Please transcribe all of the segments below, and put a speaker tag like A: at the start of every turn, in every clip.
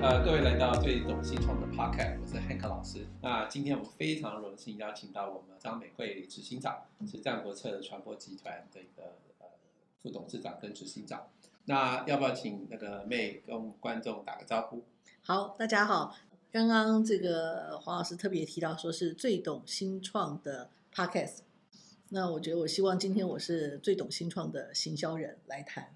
A: 呃，各位来到最懂新创的 Podcast，我是 Hank 老师。那今天我非常荣幸邀请到我们张美惠执行长，是战国策的传播集团的一个呃副董事长跟执行长。那要不要请那个妹跟观众打个招呼？
B: 好，大家好。刚刚这个黄老师特别提到说是最懂新创的 Podcast，那我觉得我希望今天我是最懂新创的行销人来谈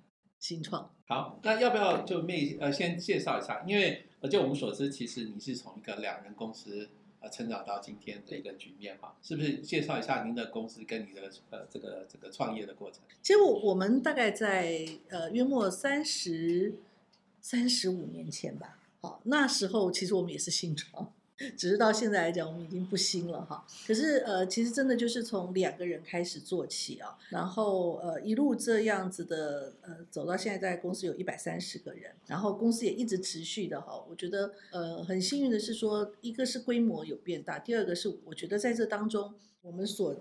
B: 新创。
A: 好，那要不要就妹呃先介绍一下？因为呃就我们所知，其实你是从一个两人公司呃成长到今天的一个局面嘛，是不是？介绍一下您的公司跟你的呃这个这个创业的过程。
B: 其实我我们大概在呃约莫三十三十五年前吧。好，那时候其实我们也是新创，只是到现在来讲，我们已经不新了哈。可是呃，其实真的就是从两个人开始做起啊，然后呃一路这样子的呃走到现在，在公司有一百三十个人，然后公司也一直持续的哈。我觉得呃很幸运的是说，一个是规模有变大，第二个是我觉得在这当中，我们所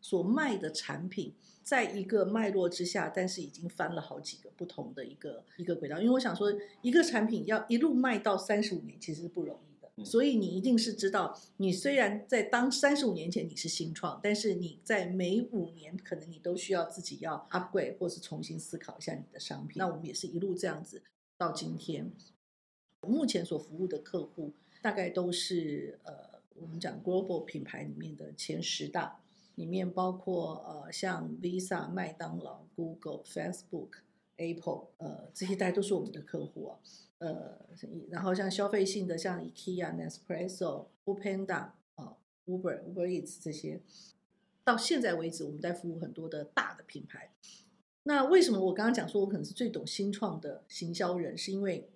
B: 所卖的产品。在一个脉络之下，但是已经翻了好几个不同的一个一个轨道。因为我想说，一个产品要一路卖到三十五年，其实是不容易。所以你一定是知道，你虽然在当三十五年前你是新创，但是你在每五年可能你都需要自己要 upgrade 或是重新思考一下你的商品。那我们也是一路这样子到今天。目前所服务的客户大概都是呃，我们讲 global 品牌里面的前十大。里面包括呃像 Visa、麦当劳、Google、Facebook、Apple，呃这些大家都是我们的客户啊，呃然后像消费性的像 IKEA、Nespresso、f o o p a n d a 啊、Uber、Uber Eats 这些，到现在为止我们在服务很多的大的品牌。那为什么我刚刚讲说我可能是最懂新创的行销人，是因为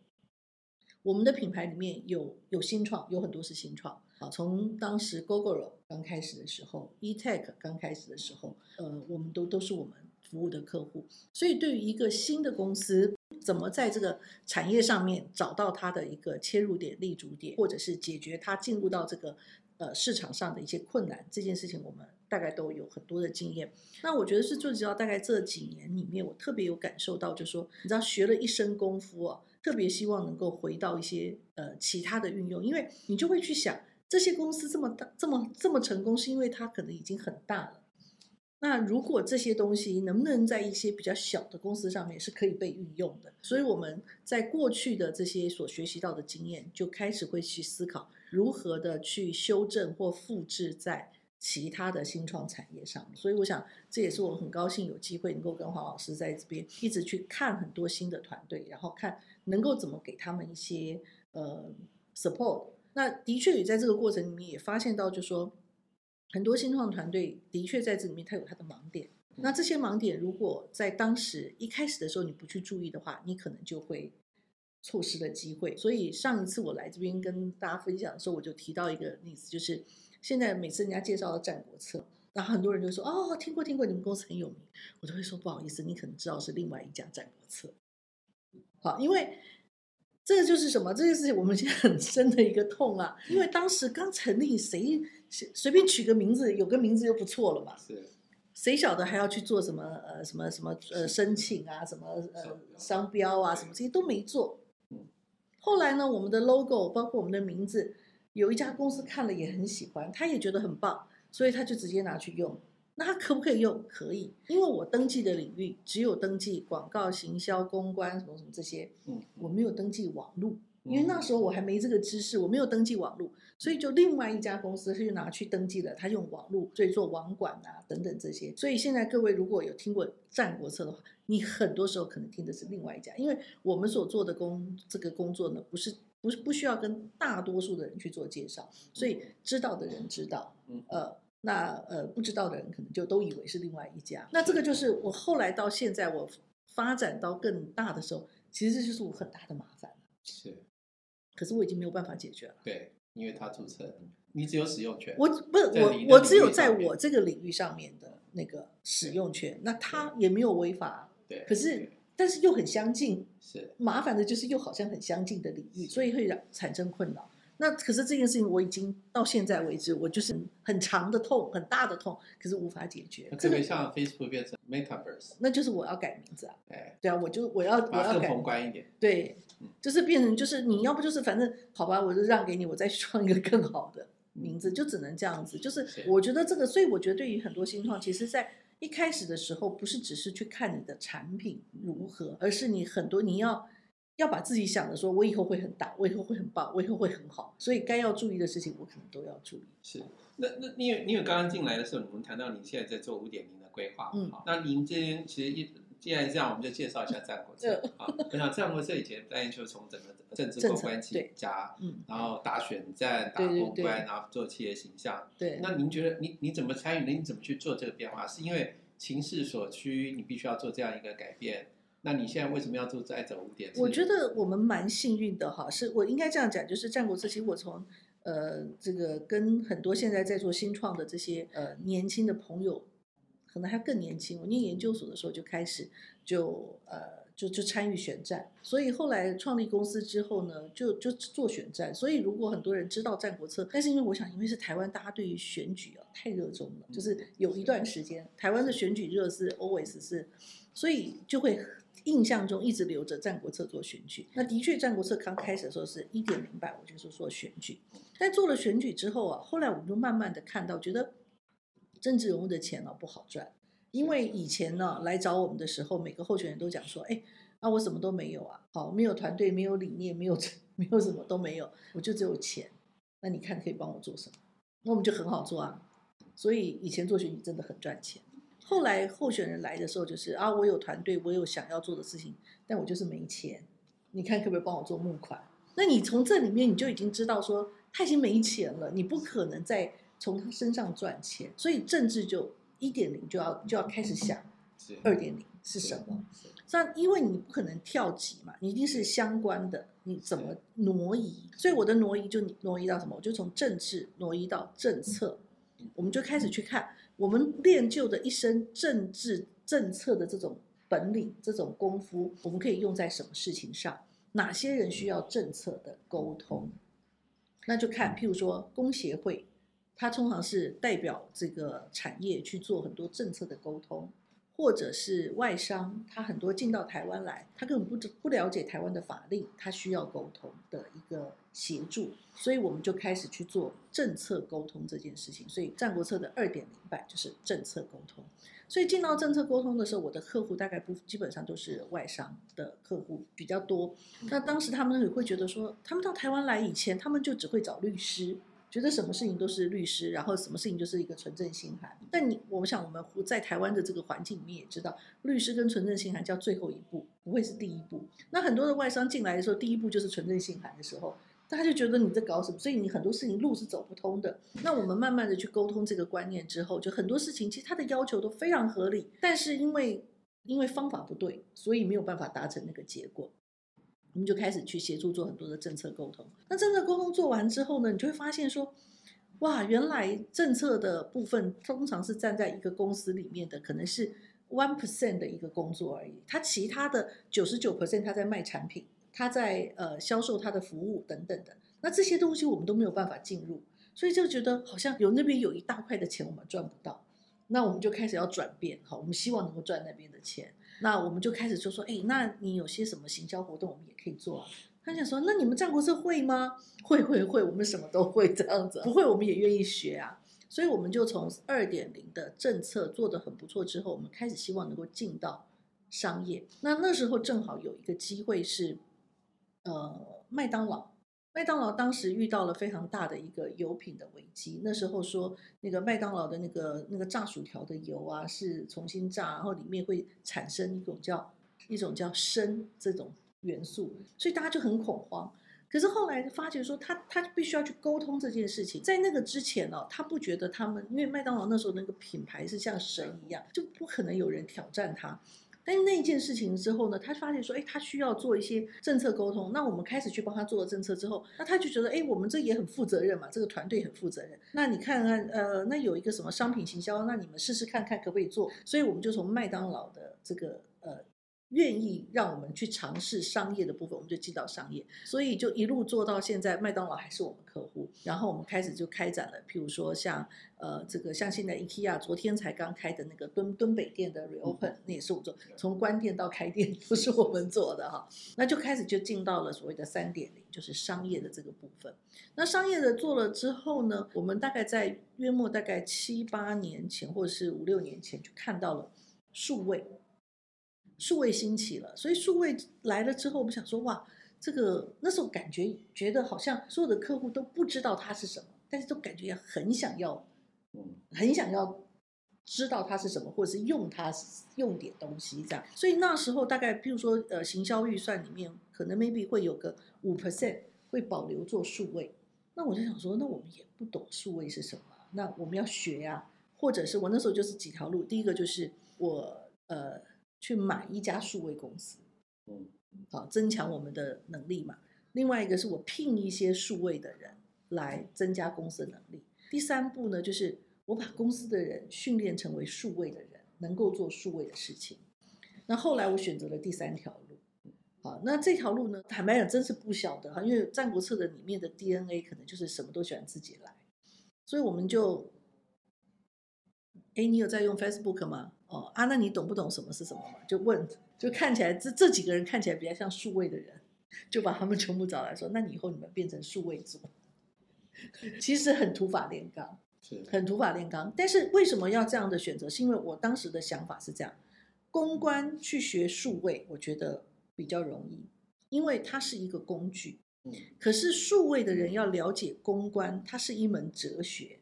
B: 我们的品牌里面有有新创，有很多是新创。啊，从当时 Google 刚开始的时候，eTech 刚开始的时候，呃，我们都都是我们服务的客户。所以，对于一个新的公司，怎么在这个产业上面找到它的一个切入点、立足点，或者是解决它进入到这个呃市场上的一些困难，这件事情，我们大概都有很多的经验。那我觉得是最主要，大概这几年里面，我特别有感受到，就是说，你知道，学了一身功夫啊，特别希望能够回到一些呃其他的运用，因为你就会去想。这些公司这么大、这么这么成功，是因为它可能已经很大了。那如果这些东西能不能在一些比较小的公司上面是可以被运用的？所以我们在过去的这些所学习到的经验，就开始会去思考如何的去修正或复制在其他的新创产业上。所以我想，这也是我很高兴有机会能够跟黄老师在这边一直去看很多新的团队，然后看能够怎么给他们一些呃 support。那的确也在这个过程里面也发现到，就说很多新创团队的确在这里面它有它的盲点。那这些盲点如果在当时一开始的时候你不去注意的话，你可能就会错失了机会。所以上一次我来这边跟大家分享的时候，我就提到一个例子，就是现在每次人家介绍《战国策》，然后很多人就说：“哦，听过听过，你们公司很有名。”我都会说：“不好意思，你可能知道是另外一家《战国策》。”好，因为。这个就是什么？这就是我们现在很深的一个痛啊！因为当时刚成立，谁随便取个名字，有个名字就不错了嘛。
A: 是，
B: 谁晓得还要去做什么？呃，什么什么呃申请啊，什么呃商标啊，什么这些都没做。后来呢，我们的 logo 包括我们的名字，有一家公司看了也很喜欢，他也觉得很棒，所以他就直接拿去用。那他可不可以用？可以，因为我登记的领域只有登记广告、行销、公关什么什么这些，嗯，我没有登记网络，因为那时候我还没这个知识，我没有登记网络，所以就另外一家公司他就拿去登记了，他用网络，所以做网管啊等等这些。所以现在各位如果有听过《战国策》的话，你很多时候可能听的是另外一家，因为我们所做的工这个工作呢，不是不是不需要跟大多数的人去做介绍，所以知道的人知道，嗯呃。那呃，不知道的人可能就都以为是另外一家。那这个就是我后来到现在我发展到更大的时候，其实这就是我很大的麻烦
A: 是，
B: 可是我已经没有办法解决了。
A: 对，因为他注册，你只有使用权。
B: 我不是我，我只有在我这个领域上面的那个使用权。那他也没有违法。
A: 对。
B: 可是，但是又很相近。
A: 是。
B: 麻烦的就是又好像很相近的领域，所以会让产生困扰。那可是这件事情我已经到现在为止，我就是很长的痛，很大的痛，可是无法解决。
A: 特
B: 这个
A: 别像 Facebook 变成 Metaverse，
B: 那就是我要改名字啊，
A: 哎，
B: 对啊，我就我要我要改
A: 宏观一点。
B: 对
A: 嗯，
B: 就是变成就是你要不就是反正好吧，我就让给你，我再去创一个更好的名字，就只能这样子。就是
A: 是
B: 我觉得这个，所以我觉得对于很多新创，其实在一开始的时候，不是只是去看你的产品如何，而是你很多你要要把自己想的说，我以后会很大，我以后会很棒，我以后会很好，所以该要注意的事情，我可能都要注意。
A: 是，那那因为因为刚刚进来的时候，我们谈到你现在在做五点零的规划，
B: 嗯
A: 好，那您这边其实一既然这样，我们就介绍一下战国策啊。我想战国策以前当然就是从整个政治公关起
B: 对
A: 家，
B: 嗯，
A: 然后打选战、打公关，然后做企业形象。
B: 对。
A: 那您觉得你你怎么参与的？你怎么去做这个变化？是因为情势所趋，你必须要做这样一个改变？那你现在为什么要做再走五点？
B: 我觉得我们蛮幸运的哈，是我应该这样讲，就是战国策，其实我从呃这个跟很多现在在做新创的这些呃年轻的朋友，可能还更年轻，我念研究所的时候就开始就呃就就参与选战，所以后来创立公司之后呢，就就做选战。所以如果很多人知道战国策，但是因为我想，因为是台湾，大家对于选举啊太热衷了，就是有一段时间台湾的选举热是 always 是，所以就会印象中一直留着《战国策》做选举。那的确，《战国策》刚开始的时候是一点零版，我就是做选举。但做了选举之后啊，后来我们就慢慢的看到，觉得政治人物的钱呢、不好赚，因为以前呢来找我们的时候，每个候选人都讲说，哎，啊我什么都没有啊，好没有团队，没有理念，没有没有什么都没有，我就只有钱。那你看可以帮我做什么？那我们就很好做啊。所以以前做选举真的很赚钱。后来候选人来的时候，就是啊，我有团队，我有想要做的事情，但我就是没钱。你看可不可以帮我做募款？那你从这里面你就已经知道说他已经没钱了，你不可能再从他身上赚钱。所以政治就一点零就要就要开始想
A: 是
B: 二点零是什么？
A: 是
B: 那因为你不可能跳级嘛，你一定是相关的，你怎么挪移？所以我的挪移就挪移到什么？我就从政治挪移到政策，我们就开始去看我们练就的一身政治政策的这种本领、这种功夫，我们可以用在什么事情上？哪些人需要政策的沟通？那就看，譬如说工协会，它通常是代表这个产业去做很多政策的沟通。或者是外商，他很多进到台湾来，他根本不不了解台湾的法令，他需要沟通的一个协助，所以我们就开始去做政策沟通这件事情。所以《战国策》的二点零版就是政策沟通。所以进到政策沟通的时候，我的客户大概不基本上都是外商的客户比较多。那当时他们也会觉得说，他们到台湾来以前，他们就只会找律师。觉得什么事情都是律师，然后什么事情就是一个纯正信函。但你，我想我们在台湾的这个环境里面也知道，律师跟纯正信函叫最后一步，不会是第一步。那很多的外商进来的时候，第一步就是纯正信函的时候，大家就觉得你在搞什么，所以你很多事情路是走不通的。那我们慢慢的去沟通这个观念之后，就很多事情其实他的要求都非常合理，但是因为因为方法不对，所以没有办法达成那个结果。我们就开始去协助做很多的政策沟通。那政策沟通做完之后呢，你就会发现说，哇，原来政策的部分通常是站在一个公司里面的，可能是 one percent 的一个工作而已。他其他的九十九 percent，他在卖产品，他在呃销售他的服务等等的。那这些东西我们都没有办法进入，所以就觉得好像有那边有一大块的钱我们赚不到。那我们就开始要转变，好，我们希望能够赚那边的钱。那我们就开始就说，哎，那你有些什么行销活动，我们也可以做啊。他想说，那你们战国社会吗？会会会，我们什么都会这样子，不会我们也愿意学啊。所以我们就从二点零的政策做得很不错之后，我们开始希望能够进到商业。那那时候正好有一个机会是，呃，麦当劳。麦当劳当时遇到了非常大的一个油品的危机，那时候说那个麦当劳的那个那个炸薯条的油啊是重新炸，然后里面会产生一种叫一种叫砷这种元素，所以大家就很恐慌。可是后来发觉说他他必须要去沟通这件事情，在那个之前哦，他不觉得他们因为麦当劳那时候那个品牌是像神一样，就不可能有人挑战他。那那件事情之后呢，他发现说，哎，他需要做一些政策沟通。那我们开始去帮他做了政策之后，那他就觉得，哎，我们这也很负责任嘛，这个团队很负责任。那你看看，呃，那有一个什么商品行销，那你们试试看看可不可以做。所以我们就从麦当劳的这个呃愿意让我们去尝试商业的部分，我们就进到商业，所以就一路做到现在，麦当劳还是我们客户。然后我们开始就开展了，譬如说像呃这个像现在 IKEA 昨天才刚开的那个敦敦北店的 reopen，那也是我们做，从关店到开店都是我们做的哈。那就开始就进到了所谓的三点零，就是商业的这个部分。那商业的做了之后呢，我们大概在约莫大概七八年前或者是五六年前就看到了数位。数位兴起了，所以数位来了之后，我们想说，哇，这个那时候感觉觉得好像所有的客户都不知道它是什么，但是都感觉很想要，嗯，很想要知道它是什么，或者是用它用点东西这样。所以那时候大概，譬如说呃，行销预算里面可能 maybe 会有个五 percent 会保留做数位。那我就想说，那我们也不懂数位是什么，那我们要学呀，或者是我那时候就是几条路，第一个就是我呃。去买一家数位公司，嗯，好，增强我们的能力嘛。另外一个是我聘一些数位的人来增加公司的能力。第三步呢，就是我把公司的人训练成为数位的人，能够做数位的事情。那后来我选择了第三条路，好，那这条路呢，坦白讲真是不晓得哈，因为《战国策》的里面的 DNA 可能就是什么都喜欢自己来，所以我们就，哎，你有在用 Facebook 吗？哦啊，那你懂不懂什么是什么嘛？就问，就看起来这这几个人看起来比较像数位的人，就把他们全部找来说，那你以后你们变成数位组，其实很土法炼钢，很土法炼钢。但是为什么要这样的选择？是因为我当时的想法是这样：公关去学数位，我觉得比较容易，因为它是一个工具。嗯，可是数位的人要了解公关，它是一门哲学，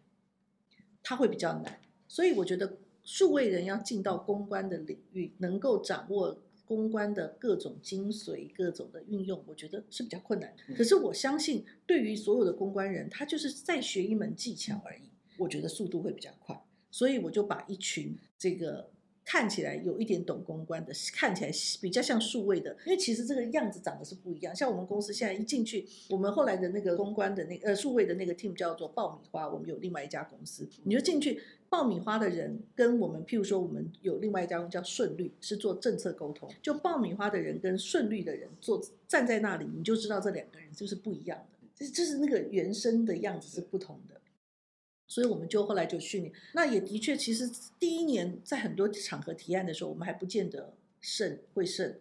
B: 它会比较难。所以我觉得。数位人要进到公关的领域，能够掌握公关的各种精髓、各种的运用，我觉得是比较困难。可是我相信，对于所有的公关人，他就是再学一门技巧而已。我觉得速度会比较快，所以我就把一群这个。看起来有一点懂公关的，看起来比较像数位的，因为其实这个样子长得是不一样。像我们公司现在一进去，我们后来的那个公关的那呃数位的那个 team 叫做爆米花，我们有另外一家公司，你就进去，爆米花的人跟我们，譬如说我们有另外一家公司叫顺律，是做政策沟通，就爆米花的人跟顺律的人坐站在那里，你就知道这两个人就是不一样的，就是就是那个原生的样子是不同的。所以我们就后来就训练，那也的确，其实第一年在很多场合提案的时候，我们还不见得胜会胜，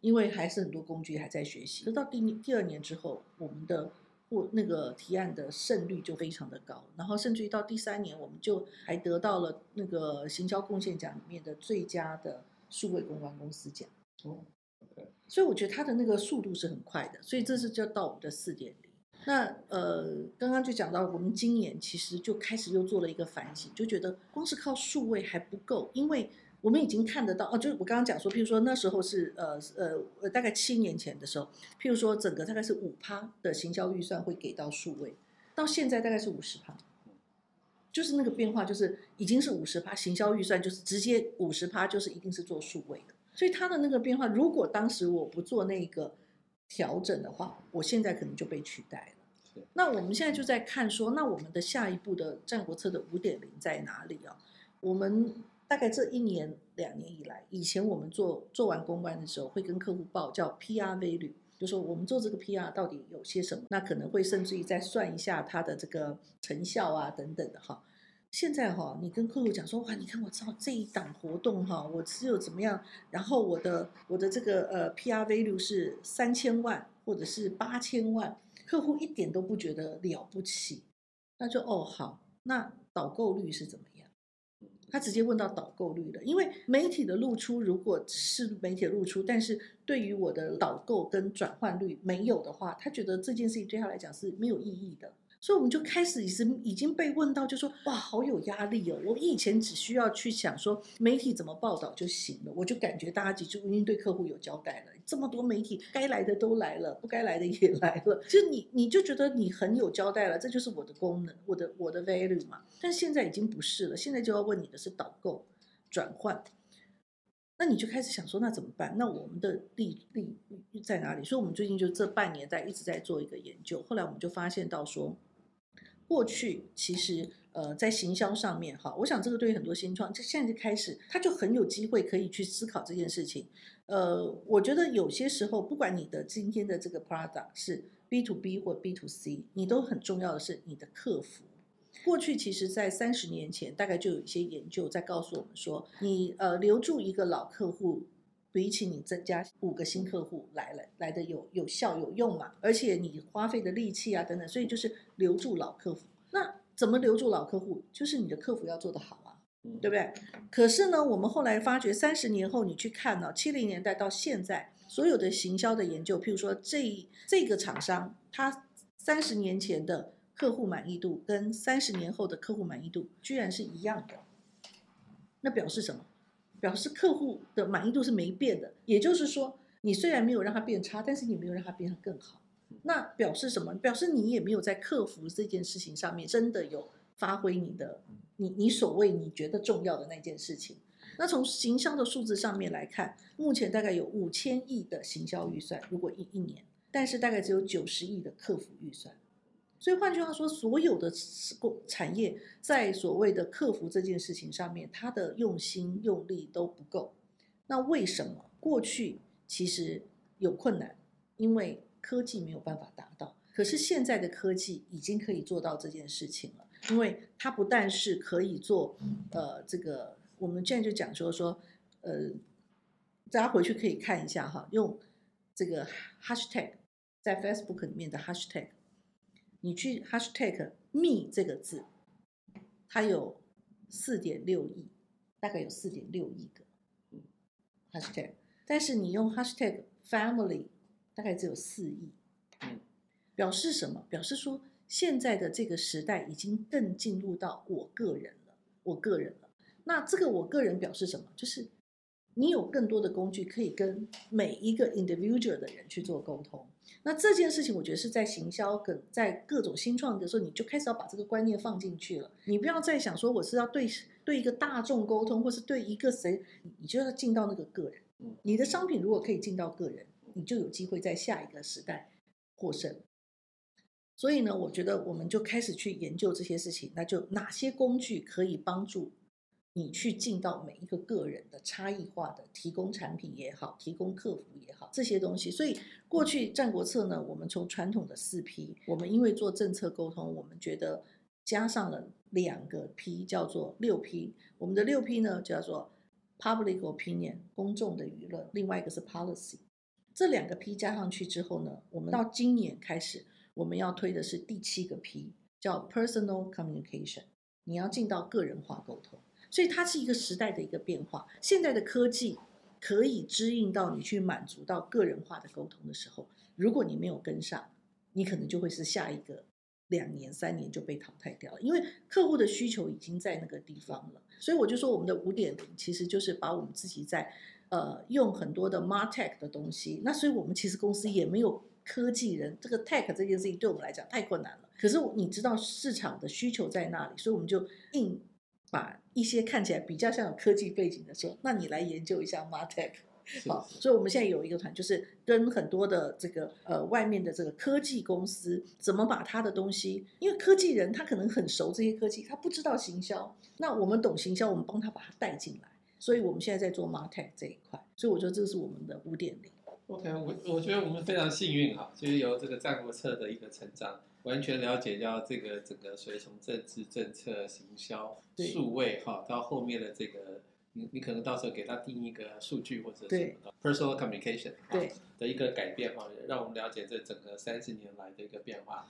B: 因为还是很多工具还在学习。到第第二年之后，我们的或那个提案的胜率就非常的高，然后甚至于到第三年，我们就还得到了那个行销贡献奖里面的最佳的数位公关公司奖。哦，所以我觉得它的那个速度是很快的，所以这是就到我们的四点零。那呃，刚刚就讲到，我们今年其实就开始又做了一个反省，就觉得光是靠数位还不够，因为我们已经看得到哦，就是我刚刚讲说，譬如说那时候是呃呃呃，大概七年前的时候，譬如说整个大概是五趴的行销预算会给到数位，到现在大概是五十趴，就是那个变化，就是已经是五十趴行销预算，就是直接五十趴，就是一定是做数位的，所以它的那个变化，如果当时我不做那个。调整的话，我现在可能就被取代了。那我们现在就在看说，那我们的下一步的战国策的五点零在哪里啊？我们大概这一年两年以来，以前我们做做完公关的时候，会跟客户报叫 PR V 率，就说我们做这个 PR 到底有些什么？那可能会甚至于再算一下它的这个成效啊等等的哈。现在哈，你跟客户讲说，哇，你看我知道这一档活动哈，我只有怎么样，然后我的我的这个呃 PR value 是三千万或者是八千万，客户一点都不觉得了不起，那就哦好，那导购率是怎么样？他直接问到导购率了，因为媒体的露出如果是媒体的露出，但是对于我的导购跟转换率没有的话，他觉得这件事情对他来讲是没有意义的。所以我们就开始已经已经被问到，就说哇，好有压力哦！我以前只需要去想说媒体怎么报道就行了，我就感觉大家就已经对客户有交代了。这么多媒体，该来的都来了，不该来的也 来了，就你你就觉得你很有交代了，这就是我的功能，我的我的 value 嘛。但现在已经不是了，现在就要问你的是导购转换，那你就开始想说，那怎么办？那我们的利利在哪里？所以我们最近就这半年在一直在做一个研究，后来我们就发现到说。过去其实呃，在行销上面哈，我想这个对于很多新创，就现在就开始，他就很有机会可以去思考这件事情。呃，我觉得有些时候，不管你的今天的这个 product 是 B to B 或 B to C，你都很重要的是你的客服。过去其实，在三十年前，大概就有一些研究在告诉我们说，你呃留住一个老客户，比起你增加五个新客户来了来的有有效有用嘛，而且你花费的力气啊等等，所以就是留住老客户。那怎么留住老客户？就是你的客服要做得好啊，对不对？可是呢，我们后来发觉，三十年后你去看呢，七零年代到现在，所有的行销的研究，譬如说这这个厂商，他三十年前的客户满意度跟三十年后的客户满意度居然是一样的，那表示什么？表示客户的满意度是没变的。也就是说，你虽然没有让它变差，但是你没有让它变得更好。那表示什么？表示你也没有在客服这件事情上面真的有发挥你的你你所谓你觉得重要的那件事情。那从行销的数字上面来看，目前大概有五千亿的行销预算，如果一一年，但是大概只有九十亿的客服预算。所以换句话说，所有的工产业在所谓的客服这件事情上面，它的用心用力都不够。那为什么过去其实有困难？因为科技没有办法达到，可是现在的科技已经可以做到这件事情了。因为它不但是可以做，呃，这个我们现在就讲说说，呃，大家回去可以看一下哈，用这个 hashtag 在 Facebook 里面的 hashtag，你去 hashtag me 这个字，它有四点六亿，大概有四点六亿个 hashtag，但是你用 hashtag family。大概只有四亿，表示什么？表示说现在的这个时代已经更进入到我个人了，我个人了。那这个我个人表示什么？就是你有更多的工具可以跟每一个 individual 的人去做沟通。那这件事情，我觉得是在行销跟在各种新创的时候，你就开始要把这个观念放进去了。你不要再想说我是要对对一个大众沟通，或是对一个谁，你就要进到那个个人。你的商品如果可以进到个人。你就有机会在下一个时代获胜。所以呢，我觉得我们就开始去研究这些事情。那就哪些工具可以帮助你去进到每一个个人的差异化的提供产品也好，提供客服也好，这些东西。所以过去战国策呢，我们从传统的四 P，我们因为做政策沟通，我们觉得加上了两个 P，叫做六 P。我们的六 P 呢，叫做 Public Opinion 公众的舆论，另外一个是 Policy。这两个 P 加上去之后呢，我们到今年开始，我们要推的是第七个 P，叫 Personal Communication。你要进到个人化沟通，所以它是一个时代的一个变化。现在的科技可以支应到你去满足到个人化的沟通的时候，如果你没有跟上，你可能就会是下一个两年、三年就被淘汰掉了，因为客户的需求已经在那个地方了。所以我就说，我们的五点零其实就是把我们自己在。呃，用很多的 martech 的东西，那所以我们其实公司也没有科技人，这个 tech 这件事情对我们来讲太困难了。可是你知道市场的需求在那里，所以我们就硬把一些看起来比较像有科技背景的说，那你来研究一下 martech。好，所以我们现在有一个团，就是跟很多的这个呃外面的这个科技公司，怎么把他的东西，因为科技人他可能很熟这些科技，他不知道行销，那我们懂行销，我们帮他把它带进来。所以我们现在在做 Martech 这一块，所以我觉得这是我们的五点零。
A: OK，我我觉得我们非常幸运哈，就是有这个战国策的一个成长，完全了解到这个整个，所以从政治政策、行销、数位哈，到后面的这个，你你可能到时候给他定一个数据或者什么的 personal communication
B: 对
A: 的一个改变哈，让我们了解这整个三十年来的一个变化。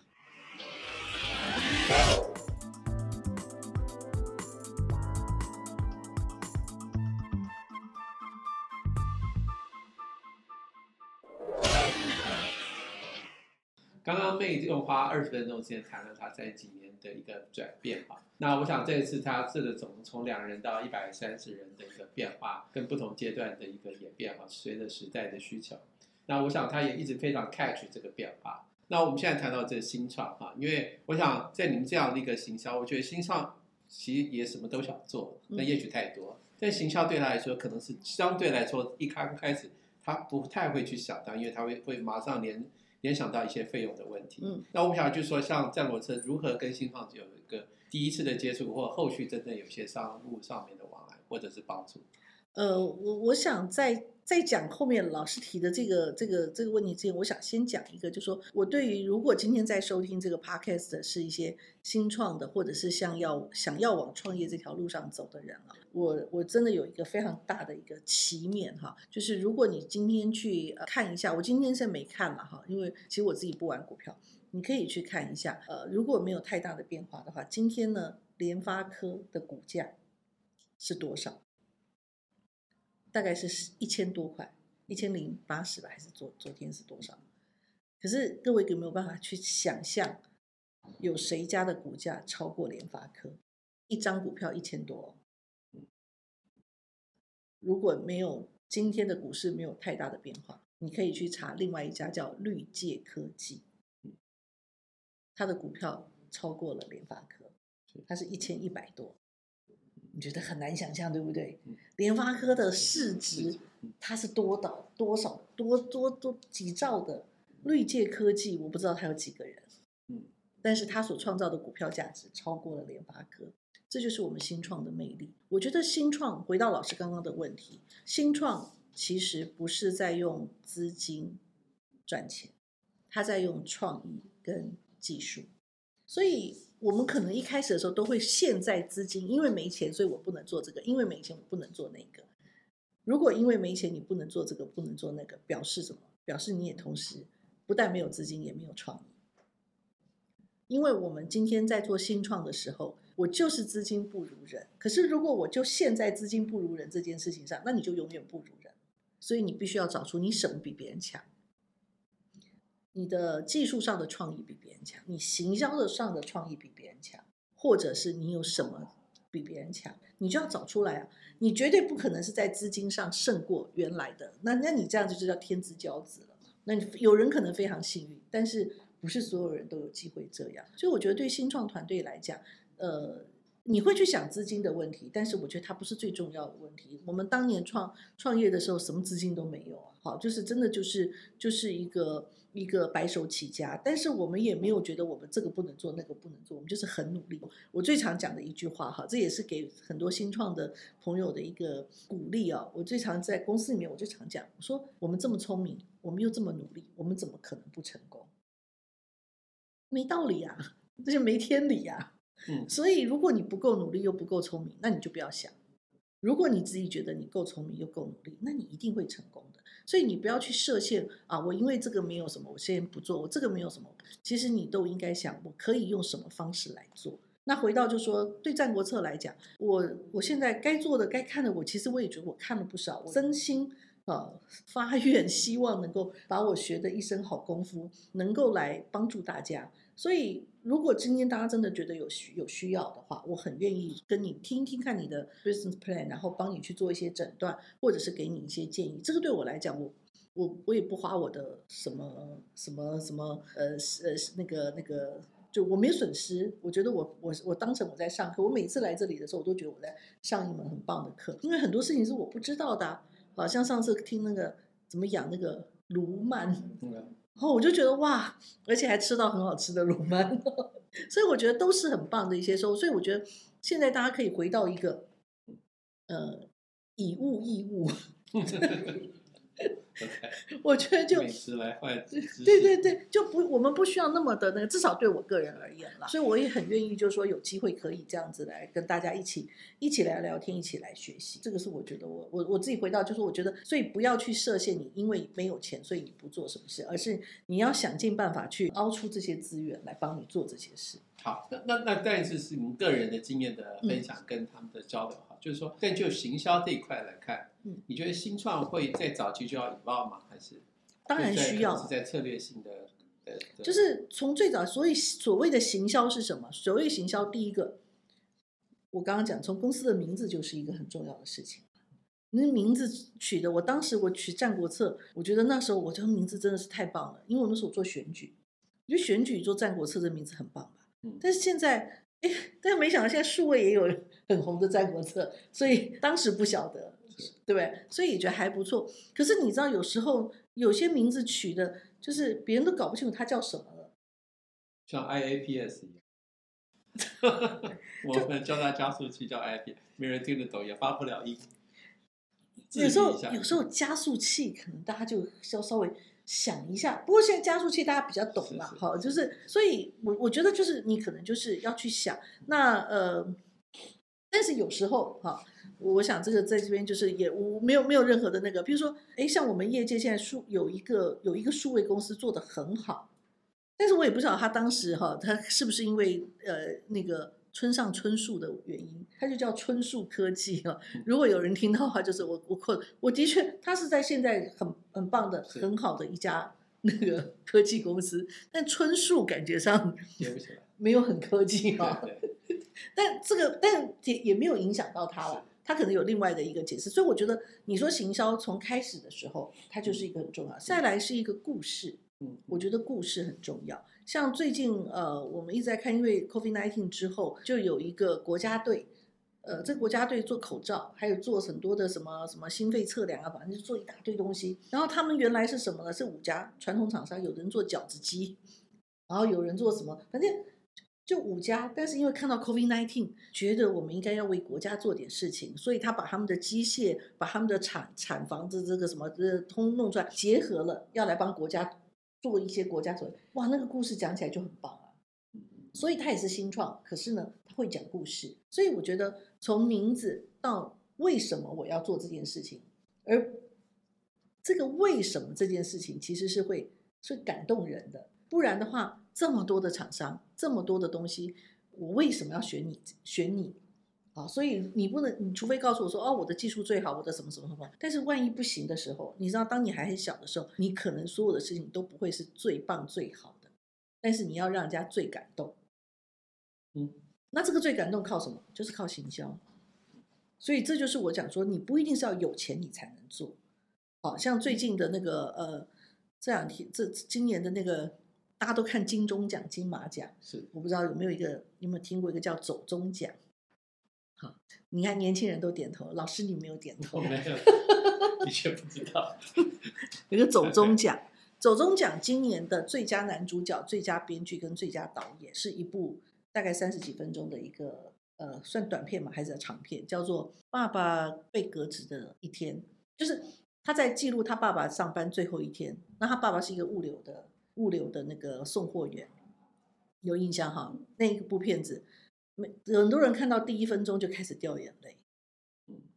A: 刚刚妹用花二十分钟时间谈了他这几年的一个转变哈，那我想这一次他这个总从两人到一百三十人的一个变化，跟不同阶段的一个演变哈，随着时代的需求，那我想他也一直非常 catch 这个变化。那我们现在谈到这个新创哈，因为我想在你们这样的一个行销，我觉得新创其实也什么都想做，那也许太多，但行销对他来说可能是相对来说一刚开始他不太会去想到，因为他会会马上连。联想到一些费用的问题。嗯，那我想，就是说，像战国车如何跟新创有一个第一次的接触或后续真正有些商务上面的往来或者是帮助？
B: 呃，我我想在在讲后面老师提的这个这个这个问题之前，我想先讲一个，就说我对于如果今天在收听这个 podcast 的是一些新创的，或者是像要想要往创业这条路上走的人啊，我我真的有一个非常大的一个旗面哈，就是如果你今天去看一下，我今天是没看了哈，因为其实我自己不玩股票，你可以去看一下，呃，如果没有太大的变化的话，今天呢，联发科的股价是多少？大概是一千多块，一千零八十吧，还是昨昨天是多少？可是各位有没有办法去想象，有谁家的股价超过联发科？一张股票一千多，如果没有今天的股市没有太大的变化，你可以去查另外一家叫绿界科技，它的股票超过了联发科，它是一千一百多。你觉得很难想象，对不对？联发科的市值它是多少多少多多多几兆的，绿界科技我不知道它有几个人，
A: 嗯，
B: 但是它所创造的股票价值超过了联发科，这就是我们新创的魅力。我觉得新创回到老师刚刚的问题，新创其实不是在用资金赚钱，它在用创意跟技术，所以。我们可能一开始的时候都会陷在资金，因为没钱，所以我不能做这个；因为没钱，我不能做那个。如果因为没钱，你不能做这个，不能做那个，表示什么？表示你也同时不但没有资金，也没有创意。因为我们今天在做新创的时候，我就是资金不如人。可是如果我就陷在资金不如人这件事情上，那你就永远不如人。所以你必须要找出你什么比别人强。你的技术上的创意比别人强，你行销的上的创意比别人强，或者是你有什么比别人强，你就要找出来啊！你绝对不可能是在资金上胜过原来的，那那你这样子就叫天之骄子了那你有人可能非常幸运，但是不是所有人都有机会这样。所以我觉得对新创团队来讲，呃。你会去想资金的问题，但是我觉得它不是最重要的问题。我们当年创创业的时候，什么资金都没有啊，好，就是真的就是就是一个一个白手起家。但是我们也没有觉得我们这个不能做，那个不能做，我们就是很努力。我最常讲的一句话哈，这也是给很多新创的朋友的一个鼓励啊。我最常在公司里面，我就常讲，我说我们这么聪明，我们又这么努力，我们怎么可能不成功？没道理啊，这就没天理呀。
A: 嗯，
B: 所以如果你不够努力又不够聪明，那你就不要想。如果你自己觉得你够聪明又够努力，那你一定会成功的。所以你不要去设限啊！我因为这个没有什么，我先不做。我这个没有什么，其实你都应该想，我可以用什么方式来做。那回到就说，对《战国策》来讲，我我现在该做的、该看的，我其实我也觉得我看了不少。我真心啊发 愿，希望能够把我学的一身好功夫，能够来帮助大家。所以，如果今天大家真的觉得有需有需要的话，我很愿意跟你听听看你的 business plan，然后帮你去做一些诊断，或者是给你一些建议。这个对我来讲，我我我也不花我的什么什么什么呃呃那个那个，就我没损失。我觉得我我我当成我在上课。我每次来这里的时候，我都觉得我在上一门很棒的课，因为很多事情是我不知道的。好像上次听那个怎么养那个卢曼。哦我就觉得哇，而且还吃到很好吃的卤鳗，所以我觉得都是很棒的一些收。所以我觉得现在大家可以回到一个，呃，以物易物。我觉得就
A: 美食来换
B: 对对对，就不我们不需要那么的那个，至少对我个人而言啦。所以我也很愿意，就是说有机会可以这样子来跟大家一起一起来聊天，一起来学习。这个是我觉得我我我自己回到，就是我觉得，所以不要去设限你，因为没有钱，所以你不做什么事，而是你要想尽办法去凹出这些资源来帮你做这些事。
A: 好，那那那但是是您个人的经验的分享跟他们的交流哈，就是说，但就行销这一块来看。
B: 嗯，
A: 你觉得新创会在早期就要引爆吗？还是
B: 当然需要
A: 是在策略性的呃，
B: 就是从最早，所以所谓的行销是什么？所谓行销，第一个，我刚刚讲，从公司的名字就是一个很重要的事情。那名字取的，我当时我取《战国策》，我觉得那时候我这个名字真的是太棒了，因为我那时候做选举，我觉得选举做《战国策》这名字很棒吧。
A: 嗯，
B: 但是现在，哎，但是没想到现在数位也有很红的《战国策》，所以当时不晓得。对不对？所以也觉得还不错。可是你知道，有时候有些名字取的，就是别人都搞不清楚它叫什么了。
A: 像 IAPS 一样。我们叫它加速器，叫 iPad，没人听得懂，也发不了音。
B: 有时候有时候加速器可能大家就稍稍微想一下，不过现在加速器大家比较懂嘛，
A: 是是
B: 好，就是所以我我觉得就是你可能就是要去想，那呃，但是有时候哈。我想这个在这边就是也我没有没有任何的那个，比如说，哎，像我们业界现在数有一个有一个数位公司做的很好，但是我也不知道他当时哈，他是不是因为呃那个村上春树的原因，他就叫春树科技哈。如果有人听到的话，就是我我困，我的确他是在现在很很棒的很好的一家那个科技公司，但春树感觉上。没有很科技哈。
A: 对对，
B: 但这个但也也没有影响到他了，他可能有另外的一个解释。所以我觉得你说行销从开始的时候，它就是一个很重要。再来是一个故事，
A: 嗯，
B: 我觉得故事很重要。像最近呃，我们一直在看，因为 COVID-19 之后，就有一个国家队，呃，这个国家队做口罩，还有做很多的什么什么心肺测量啊，反正就做一大堆东西。然后他们原来是什么呢？是五家传统厂商，有人做饺子机，然后有人做什么，反正就五家。但是因为看到 COVID-19，觉得我们应该要为国家做点事情，所以他把他们的机械，把他们的产产房子这个什么这通弄出来，结合了，要来帮国家做一些国家所。哇，那个故事讲起来就很棒啊。所以他也是新创，可是呢，他会讲故事，所以我觉得从名字到为什么我要做这件事情，而这个为什么这件事情其实是会是感动人的，不然的话，这么多的厂商，这么多的东西，我为什么要选你？选你？啊，所以你不能，你除非告诉我说，哦，我的技术最好，我的什么什么什么，但是万一不行的时候，你知道，当你还很小的时候，你可能所有的事情都不会是最棒最好的，但是你要让人家最感动。
A: 嗯，
B: 那这个最感动靠什么？就是靠行销。所以这就是我讲说，你不一定是要有钱你才能做。好像最近的那个呃，这两天这今年的那个大家都看金钟奖、金马奖，
A: 是
B: 我不知道有没有一个，你有没有听过一个叫走中奖？好，你看年轻人都点头，老师你没有点头
A: 我。没有，的确不知道。
B: 有个走中奖，走中奖今年的最佳男主角、最佳编剧跟最佳导演是一部大概三十几分钟的一个呃，算短片嘛还是长片，叫做《爸爸被革职的一天》，就是他在记录他爸爸上班最后一天。那他爸爸是一个物流的物流的那个送货员，有印象哈？那一部片子，没很多人看到第一分钟就开始掉眼泪。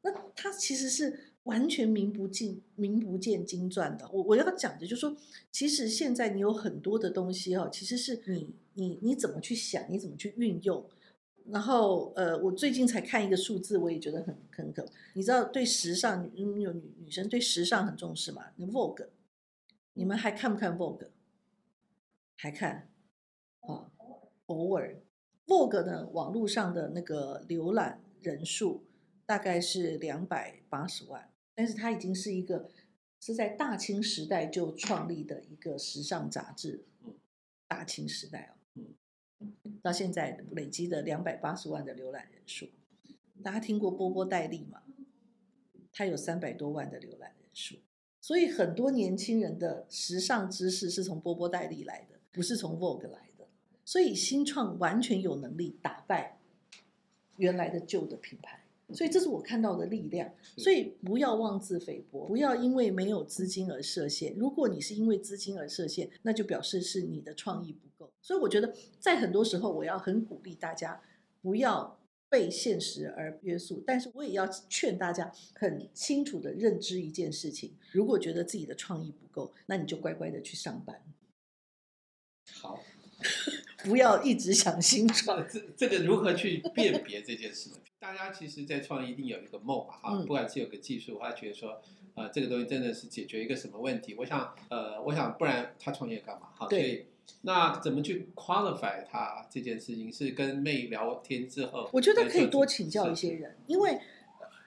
B: 那他其实是完全名不尽、名不见经传的。我我要讲的就是说，其实现在你有很多的东西哈，其实是你你你怎么去想，你怎么去运用。然后呃，我最近才看一个数字，我也觉得很很可。你知道，对时尚嗯有女女生对时尚很重视嘛？那 Vogue，你们还看不看 Vogue？还看啊？偶尔，Vogue 呢，网络上的那个浏览人数大概是两百八十万，但是它已经是一个是在大清时代就创立的一个时尚杂志
A: 嗯。
B: 大清时代哦，到现在累积的两百八十万的浏览人数。大家听过波波戴利吗？他有三百多万的浏览人数，所以很多年轻人的时尚知识是从波波戴利来的，不是从 Vogue 来的。所以新创完全有能力打败原来的旧的品牌，所以这是我看到的力量。所以不要妄自菲薄，不要因为没有资金而设限。如果你是因为资金而设限，那就表示是你的创意不够。所以我觉得在很多时候，我要很鼓励大家不要被现实而约束，但是我也要劝大家很清楚的认知一件事情：如果觉得自己的创意不够，那你就乖乖的去上班，
A: 好，
B: 不要一直想新创。
A: 这这个如何去辨别这件事呢？大家其实，在创业一定有一个梦嘛，哈，
B: 嗯
A: 不管是有个技术，他觉得说，呃，这个东西真的是解决一个什么问题？我想，呃，我想，不然他创业干嘛？哈，所
B: 对
A: 以那怎么去 qualify 他这件事情？是跟妹聊天之后，
B: 我觉得可以多请教一些人，因为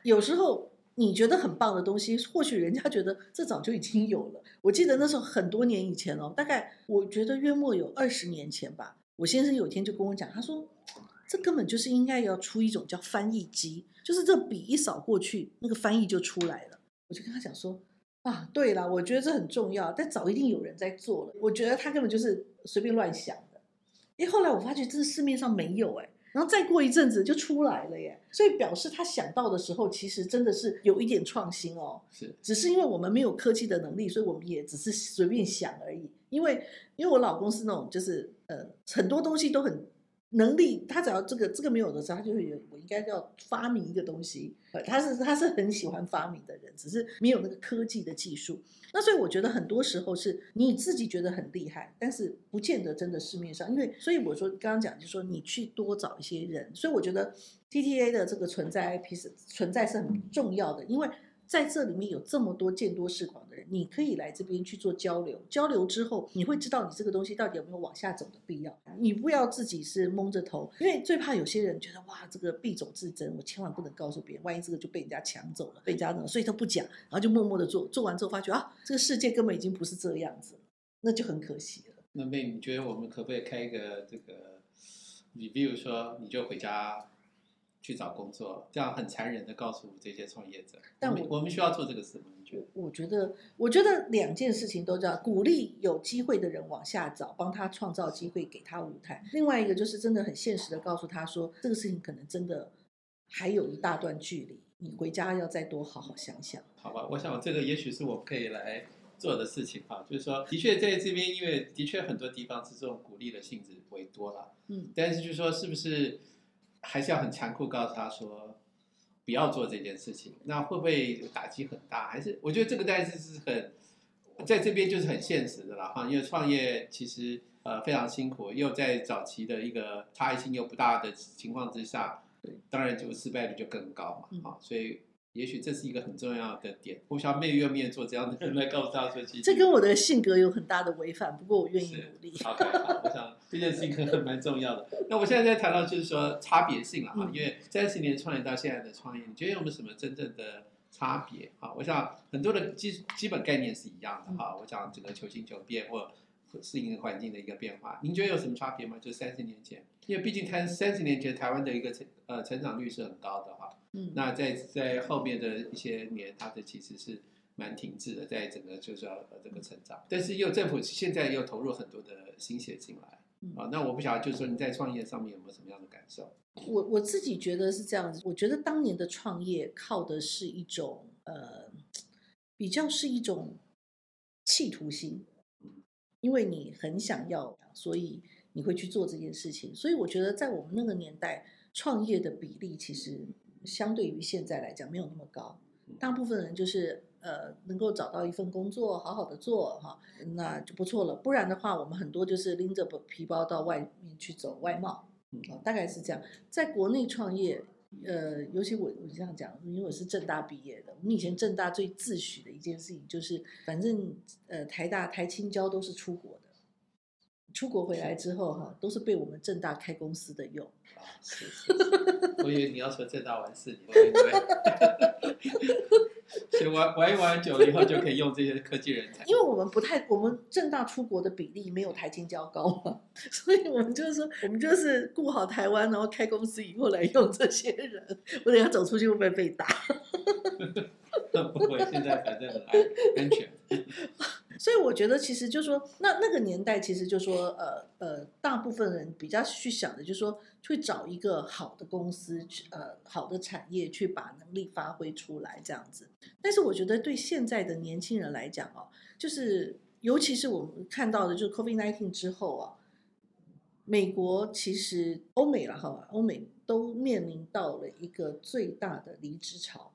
B: 有时候你觉得很棒的东西，或许人家觉得这早就已经有了。我记得那时候很多年以前哦，大概我觉得约莫有二十年前吧。我先生有一天就跟我讲，他说这根本就是应该要出一种叫翻译机，就是这笔一扫过去，那个翻译就出来了。我就跟他讲说。啊，对了，我觉得这很重要，但早一定有人在做了。我觉得他根本就是随便乱想的。诶，后来我发觉这市面上没有诶，然后再过一阵子就出来了耶。所以表示他想到的时候，其实真的是有一点创新哦。
A: 是，
B: 只是因为我们没有科技的能力，所以我们也只是随便想而已。因为因为我老公是那种就是呃很多东西都很。能力，他只要这个这个没有的时候，他就会有我应该要发明一个东西。他是他是很喜欢发明的人，只是没有那个科技的技术。那所以我觉得很多时候是你自己觉得很厉害，但是不见得真的市面上。因为所以我说刚刚讲就说你去多找一些人。所以我觉得 T T A 的这个存在 IP 是存在是很重要的，因为。在这里面有这么多见多识广的人，你可以来这边去做交流。交流之后，你会知道你这个东西到底有没有往下走的必要。你不要自己是蒙着头，因为最怕有些人觉得哇，这个必走自珍，我千万不能告诉别人，万一这个就被人家抢走了，被人家怎么，所以他不讲，然后就默默的做。做完之后发觉啊，这个世界根本已经不是这样子了，那就很可惜了。
A: 那妹，你觉得我们可不可以开一个这个？你比如说，你就回家。去找工作，这样很残忍的告诉这些创业者。但我我们需要做这个事吗？你觉得？
B: 我觉得，我觉得两件事情都叫鼓励有机会的人往下找，帮他创造机会，给他舞台。另外一个就是真的很现实的告诉他说，这个事情可能真的还有一大段距离，你回家要再多好好想想。
A: 好吧，我想这个也许是我们可以来做的事情哈，就是说，的确在这边，因为的确很多地方是这种鼓励的性质为多了，嗯，但是就是说，是不是？还是要很残酷告诉他说，不要做这件事情，那会不会打击很大？还是我觉得这个但是是很，在这边就是很现实的了哈，因为创业其实呃非常辛苦，又在早期的一个差异性又不大的情况之下，当然就失败率就更高嘛，啊，所以。也许这是一个很重要的点，我想妹愿不愿意做这样的人来告诉他说，其实
B: 这跟我的性格有很大的违反，不过我愿意努力。
A: 好，我想这件事情可能蛮重要的。那我现在在谈到就是说差别性了哈，因为三十年创业到现在的创业，你觉得有没有什么真正的差别啊？我想很多的基基本概念是一样的哈。我讲整个求新求变或适应环境的一个变化，您觉得有什么差别吗？就三十年前，因为毕竟谈三十年前台湾的一个成呃成长率是很高的哈。嗯，那在在后面的一些年，它的其实是蛮停滞的，在整个就是要呃这个成长，但是又政府现在又投入很多的心血进来，啊，那我不晓得就是说你在创业上面有没有什么样的感受？
B: 我我自己觉得是这样子，我觉得当年的创业靠的是一种呃，比较是一种企图心，因为你很想要，所以你会去做这件事情，所以我觉得在我们那个年代，创业的比例其实。相对于现在来讲，没有那么高。大部分人就是呃，能够找到一份工作，好好的做哈，那就不错了。不然的话，我们很多就是拎着皮包到外面去走外贸，啊，大概是这样。在国内创业，呃，尤其我我这样讲，因为我是正大毕业的，我们以前正大最自诩的一件事情就是，反正呃，台大、台青交都是出国的。出国回来之后，哈，都是被我们正大开公司的用。
A: 啊，是是是。我 以为你要说正大玩四年，对 以玩玩一玩久了以后，就可以用这些科技人才。
B: 因为我们不太，我们正大出国的比例没有台青交高嘛，所以我们就是说，我们就是顾好台湾，然后开公司以后来用这些人。我等下走出去会不会被打？
A: 不会，现在反正很安全。
B: 所以我觉得，其实就说，那那个年代，其实就说，呃呃，大部分人比较去想的，就是说，去找一个好的公司，呃，好的产业去把能力发挥出来，这样子。但是我觉得，对现在的年轻人来讲哦，就是尤其是我们看到的，就是 COVID-19 之后啊，美国其实欧美了哈，欧美都面临到了一个最大的离职潮。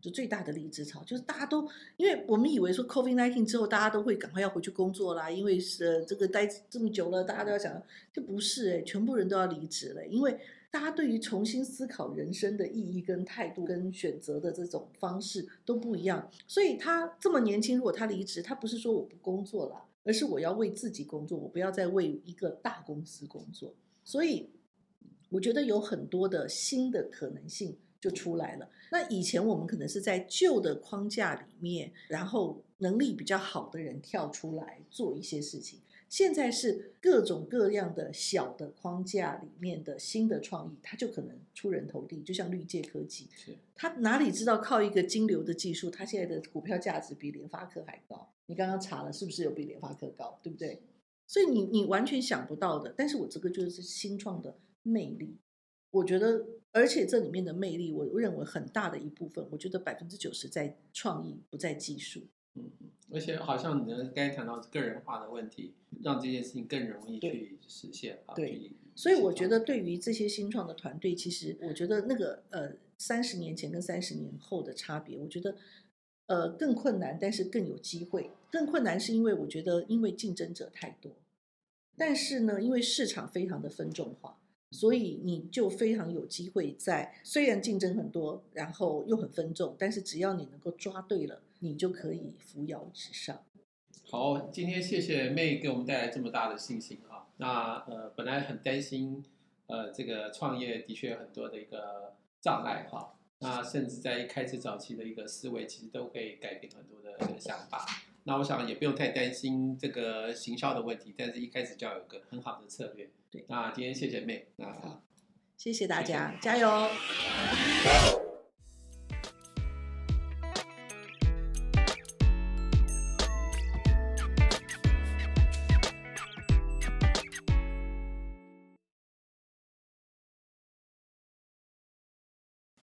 B: 就最大的离职潮，就是大家都，因为我们以为说 COVID nineteen 之后，大家都会赶快要回去工作啦，因为是这个待这么久了，大家都要想，就不是哎，全部人都要离职了，因为大家对于重新思考人生的意义跟态度跟选择的这种方式都不一样，所以他这么年轻，如果他离职，他不是说我不工作了，而是我要为自己工作，我不要再为一个大公司工作，所以我觉得有很多的新的可能性。就出来了。那以前我们可能是在旧的框架里面，然后能力比较好的人跳出来做一些事情。现在是各种各样的小的框架里面的新的创意，它就可能出人头地。就像绿界科技，他哪里知道靠一个金流的技术，他现在的股票价值比联发科还高？你刚刚查了，是不是有比联发科高？对不对？所以你你完全想不到的。但是我这个就是新创的魅力。我觉得，而且这里面的魅力，我认为很大的一部分，我觉得百分之九十在创意，不在技术。
A: 嗯，而且好像你刚才谈到个人化的问题，让这件事情更容易去实现啊。
B: 对，所以我觉得对于这些新创的团队，其实我觉得那个呃，三十年前跟三十年后的差别，我觉得呃更困难，但是更有机会。更困难是因为我觉得因为竞争者太多，但是呢，因为市场非常的分众化。所以你就非常有机会在虽然竞争很多，然后又很分众，但是只要你能够抓对了，你就可以扶摇直上。
A: 好，今天谢谢妹给我们带来这么大的信心啊！那呃，本来很担心，呃，这个创业的确有很多的一个障碍哈。那甚至在一开始早期的一个思维，其实都会改变很多的想法。那我想也不用太担心这个行销的问题，但是一开始就要有个很好的策略。
B: 对，
A: 那今天谢谢妹，那好
B: 谢谢大家，加油。